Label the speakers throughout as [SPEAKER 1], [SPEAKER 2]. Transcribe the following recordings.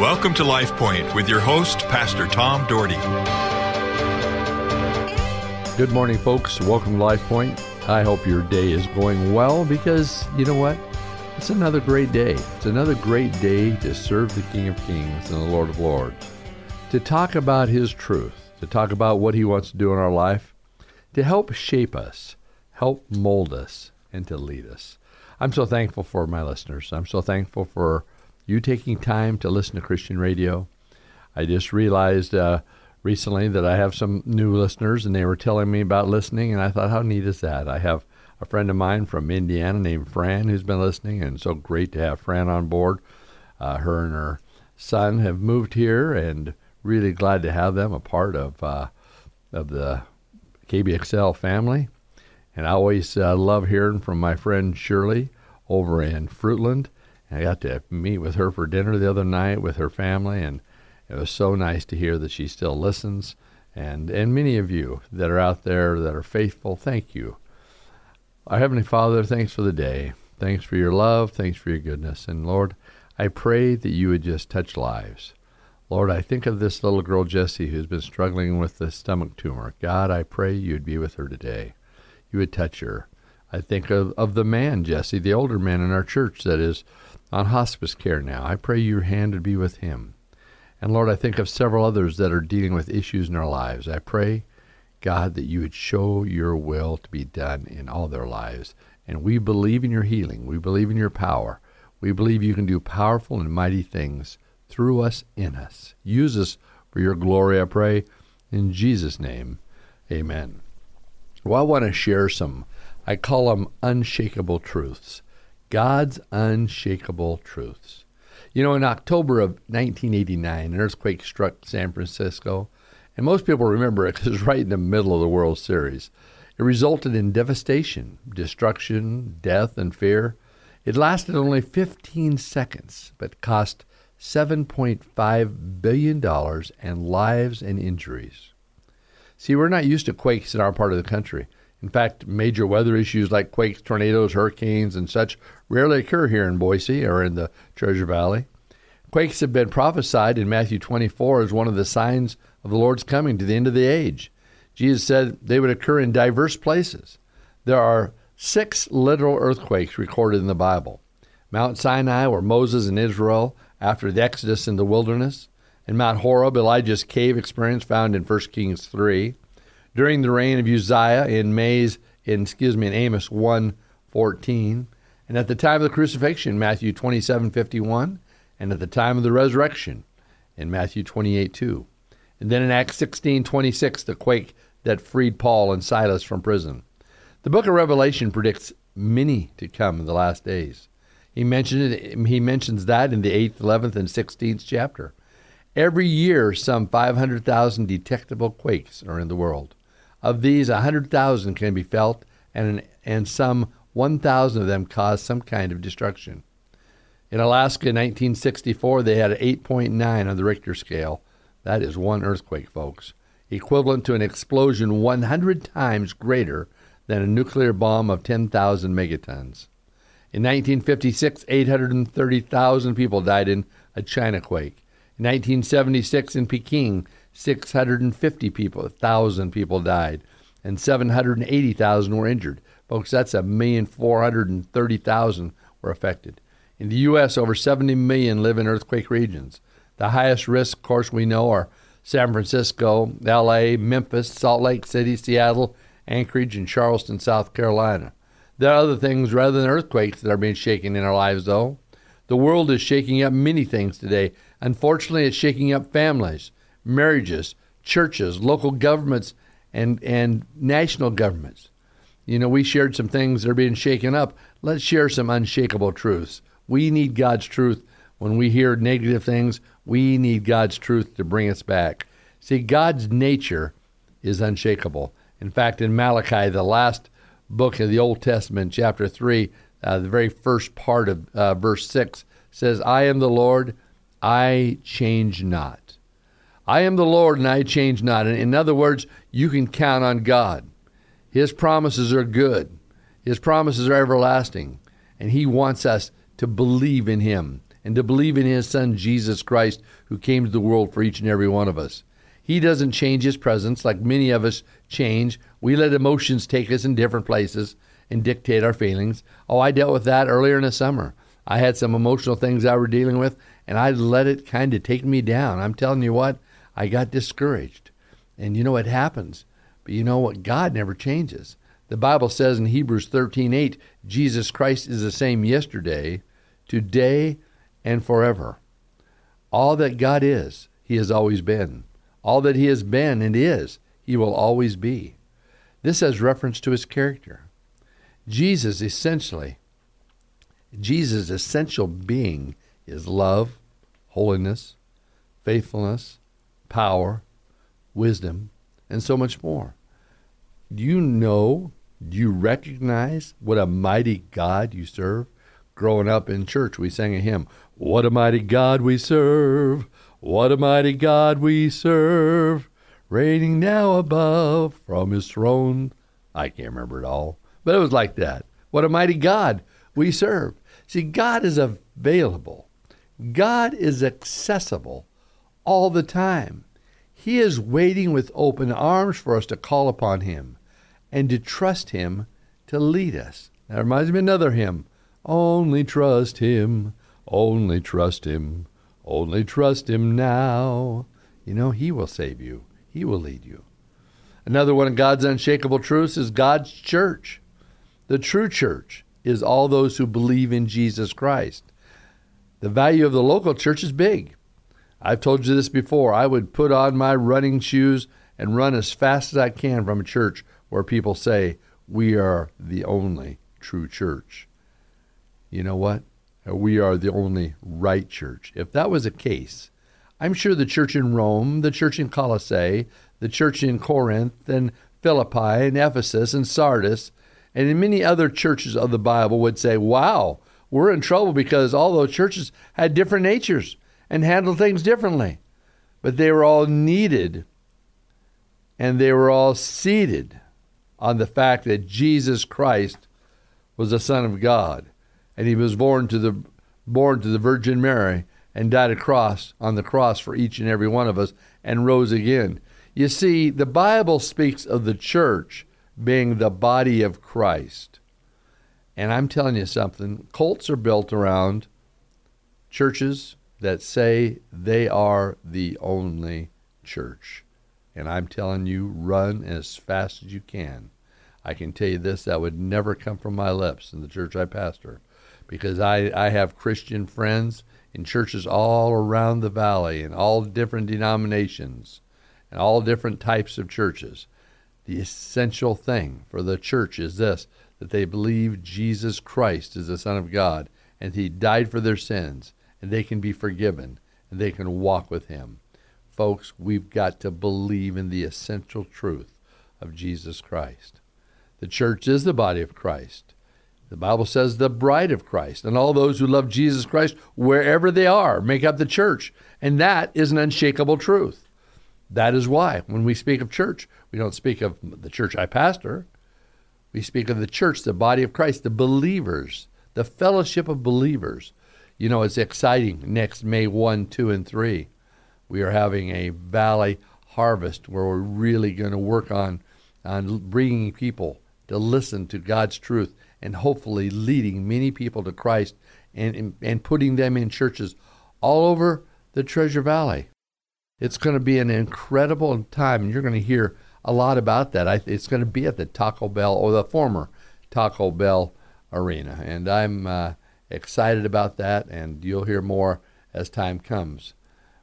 [SPEAKER 1] Welcome to Life Point with your host, Pastor Tom Dougherty.
[SPEAKER 2] Good morning, folks. Welcome to Life Point. I hope your day is going well because you know what? It's another great day. It's another great day to serve the King of Kings and the Lord of Lords, to talk about His truth, to talk about what He wants to do in our life, to help shape us, help mold us, and to lead us. I'm so thankful for my listeners. I'm so thankful for you taking time to listen to Christian radio. I just realized uh, recently that I have some new listeners, and they were telling me about listening, and I thought, how neat is that? I have a friend of mine from Indiana named Fran who's been listening, and so great to have Fran on board. Uh, her and her son have moved here, and really glad to have them a part of uh, of the KBXL family. And I always uh, love hearing from my friend Shirley over in Fruitland. I got to meet with her for dinner the other night with her family, and it was so nice to hear that she still listens. And, and many of you that are out there that are faithful, thank you. Our Heavenly Father, thanks for the day. Thanks for your love. Thanks for your goodness. And Lord, I pray that you would just touch lives. Lord, I think of this little girl, Jessie, who's been struggling with the stomach tumor. God, I pray you'd be with her today. You would touch her. I think of, of the man, Jesse, the older man in our church that is on hospice care now. I pray your hand would be with him. And Lord, I think of several others that are dealing with issues in our lives. I pray, God, that you would show your will to be done in all their lives. And we believe in your healing. We believe in your power. We believe you can do powerful and mighty things through us, in us. Use us for your glory, I pray. In Jesus' name, amen. Well, I want to share some I call them unshakable truths. God's unshakable truths. You know, in October of 1989, an earthquake struck San Francisco, and most people remember it because it was right in the middle of the World Series. It resulted in devastation, destruction, death, and fear. It lasted only 15 seconds, but cost $7.5 billion and lives and injuries. See, we're not used to quakes in our part of the country. In fact, major weather issues like quakes, tornadoes, hurricanes, and such rarely occur here in Boise or in the Treasure Valley. Quakes have been prophesied in Matthew 24 as one of the signs of the Lord's coming to the end of the age. Jesus said they would occur in diverse places. There are six literal earthquakes recorded in the Bible Mount Sinai, where Moses and Israel, after the Exodus in the wilderness, and Mount Horeb, Elijah's cave experience found in 1 Kings 3 during the reign of Uzziah in Mays in excuse me in Amos 1:14, and at the time of the crucifixion Matthew 27:51, and at the time of the resurrection in Matthew 28:2. And then in Acts 16:26 the quake that freed Paul and Silas from prison. The book of Revelation predicts many to come in the last days. He mentioned it, he mentions that in the 8th, 11th and 16th chapter. Every year some 500,000 detectable quakes are in the world. Of these, 100,000 can be felt, and, and some 1,000 of them cause some kind of destruction. In Alaska in 1964, they had an 8.9 on the Richter scale. That is one earthquake, folks, equivalent to an explosion 100 times greater than a nuclear bomb of 10,000 megatons. In 1956, 830,000 people died in a China quake. In 1976, in Peking, 650 people, 1,000 people died, and 780,000 were injured. Folks, that's a million four hundred and thirty thousand were affected. In the U.S., over 70 million live in earthquake regions. The highest risk, of course, we know are San Francisco, L.A., Memphis, Salt Lake City, Seattle, Anchorage, and Charleston, South Carolina. There are other things rather than earthquakes that are being shaken in our lives, though. The world is shaking up many things today. Unfortunately, it's shaking up families marriages, churches, local governments, and, and national governments. You know, we shared some things that are being shaken up. Let's share some unshakable truths. We need God's truth. When we hear negative things, we need God's truth to bring us back. See, God's nature is unshakable. In fact, in Malachi, the last book of the Old Testament, chapter 3, uh, the very first part of uh, verse 6 says, I am the Lord, I change not. I am the Lord and I change not. In other words, you can count on God. His promises are good, His promises are everlasting, and He wants us to believe in Him and to believe in his son Jesus Christ who came to the world for each and every one of us. He doesn't change his presence like many of us change. We let emotions take us in different places and dictate our feelings. Oh, I dealt with that earlier in the summer. I had some emotional things I were dealing with, and I let it kind of take me down. I'm telling you what, I got discouraged. And you know what happens? But you know what? God never changes. The Bible says in Hebrews 13:8, Jesus Christ is the same yesterday, today, and forever. All that God is, he has always been. All that he has been and is, he will always be. This has reference to his character. Jesus essentially Jesus' essential being is love, holiness, faithfulness, power, wisdom, and so much more. Do you know, do you recognize what a mighty God you serve? Growing up in church, we sang a hymn, What a mighty God we serve! What a mighty God we serve! Reigning now above from his throne. I can't remember it all, but it was like that. What a mighty God we serve. See, God is available, God is accessible all the time. He is waiting with open arms for us to call upon Him and to trust Him to lead us. That reminds me of another hymn Only trust Him, only trust Him, only trust Him now. You know, He will save you, He will lead you. Another one of God's unshakable truths is God's church. The true church is all those who believe in Jesus Christ. The value of the local church is big. I've told you this before. I would put on my running shoes and run as fast as I can from a church where people say, We are the only true church. You know what? We are the only right church. If that was the case, I'm sure the church in Rome, the church in Colossae, the church in Corinth and Philippi and Ephesus and Sardis, and in many other churches of the Bible would say, Wow, we're in trouble because all those churches had different natures and handle things differently. But they were all needed and they were all seated on the fact that Jesus Christ was the Son of God and he was born to the born to the Virgin Mary and died a cross on the cross for each and every one of us and rose again. You see, the Bible speaks of the church being the body of Christ. And I'm telling you something, cults are built around churches that say they are the only church. And I'm telling you, run as fast as you can. I can tell you this, that would never come from my lips in the church I pastor because I, I have Christian friends in churches all around the valley in all different denominations and all different types of churches. The essential thing for the church is this that they believe Jesus Christ is the Son of God and He died for their sins and they can be forgiven and they can walk with Him. Folks, we've got to believe in the essential truth of Jesus Christ. The church is the body of Christ. The Bible says the bride of Christ, and all those who love Jesus Christ wherever they are make up the church. And that is an unshakable truth. That is why, when we speak of church, we don't speak of the church I pastor. We speak of the church, the body of Christ, the believers, the fellowship of believers. You know, it's exciting. Next May 1, 2, and 3, we are having a valley harvest where we're really going to work on, on bringing people to listen to God's truth and hopefully leading many people to Christ and, and putting them in churches all over the Treasure Valley. It's going to be an incredible time, and you're going to hear a lot about that. it's going to be at the Taco Bell or the former Taco Bell Arena, and I'm uh, excited about that, and you'll hear more as time comes.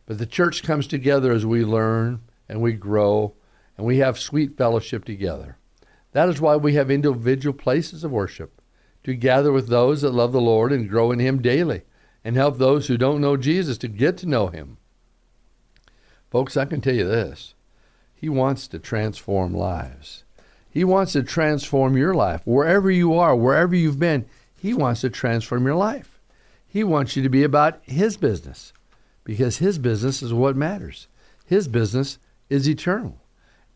[SPEAKER 2] But the church comes together as we learn and we grow and we have sweet fellowship together. That is why we have individual places of worship to gather with those that love the Lord and grow in Him daily and help those who don't know Jesus to get to know Him. Folks, I can tell you this He wants to transform lives. He wants to transform your life. Wherever you are, wherever you've been, he wants to transform your life. He wants you to be about His business because His business is what matters. His business is eternal.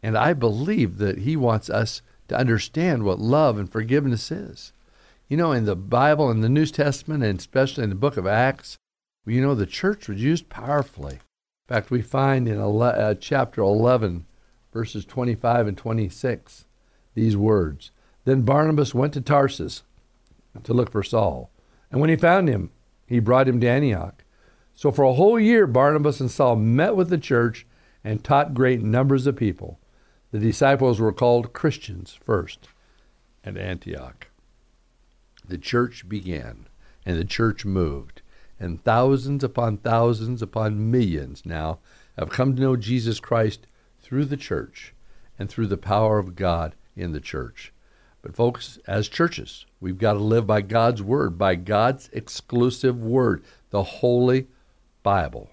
[SPEAKER 2] And I believe that He wants us to understand what love and forgiveness is. You know, in the Bible, in the New Testament, and especially in the book of Acts, you know, the church was used powerfully. In fact, we find in uh, chapter 11, verses 25 and 26, these words Then Barnabas went to Tarsus to look for Saul. And when he found him, he brought him to Antioch. So for a whole year, Barnabas and Saul met with the church and taught great numbers of people. The disciples were called Christians first at Antioch. The church began, and the church moved, and thousands upon thousands upon millions now have come to know Jesus Christ through the church and through the power of God in the church. But, folks, as churches, we've got to live by God's Word, by God's exclusive Word, the Holy Bible.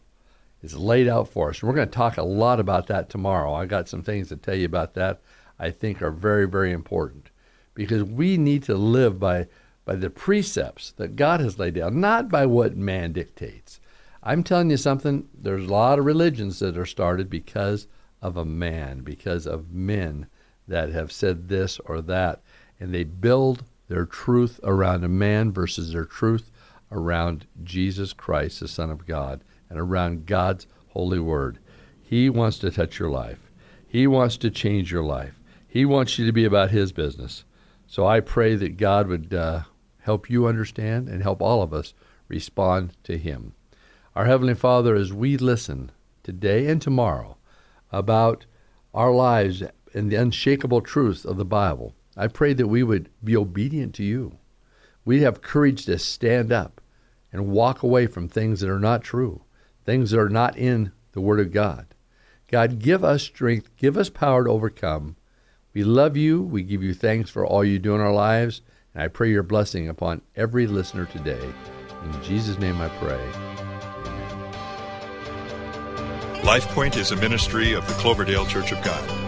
[SPEAKER 2] It's laid out for us. And we're going to talk a lot about that tomorrow. I've got some things to tell you about that I think are very, very important because we need to live by, by the precepts that God has laid down, not by what man dictates. I'm telling you something, there's a lot of religions that are started because of a man, because of men that have said this or that and they build their truth around a man versus their truth around Jesus Christ, the Son of God, and around God's holy word. He wants to touch your life. He wants to change your life. He wants you to be about His business. So I pray that God would uh, help you understand and help all of us respond to Him. Our Heavenly Father, as we listen today and tomorrow about our lives and the unshakable truth of the Bible, I pray that we would be obedient to you. We'd have courage to stand up and walk away from things that are not true, things that are not in the Word of God. God, give us strength, give us power to overcome. We love you. We give you thanks for all you do in our lives. And I pray your blessing upon every listener today. In Jesus' name I pray. Amen.
[SPEAKER 1] LifePoint is a ministry of the Cloverdale Church of God.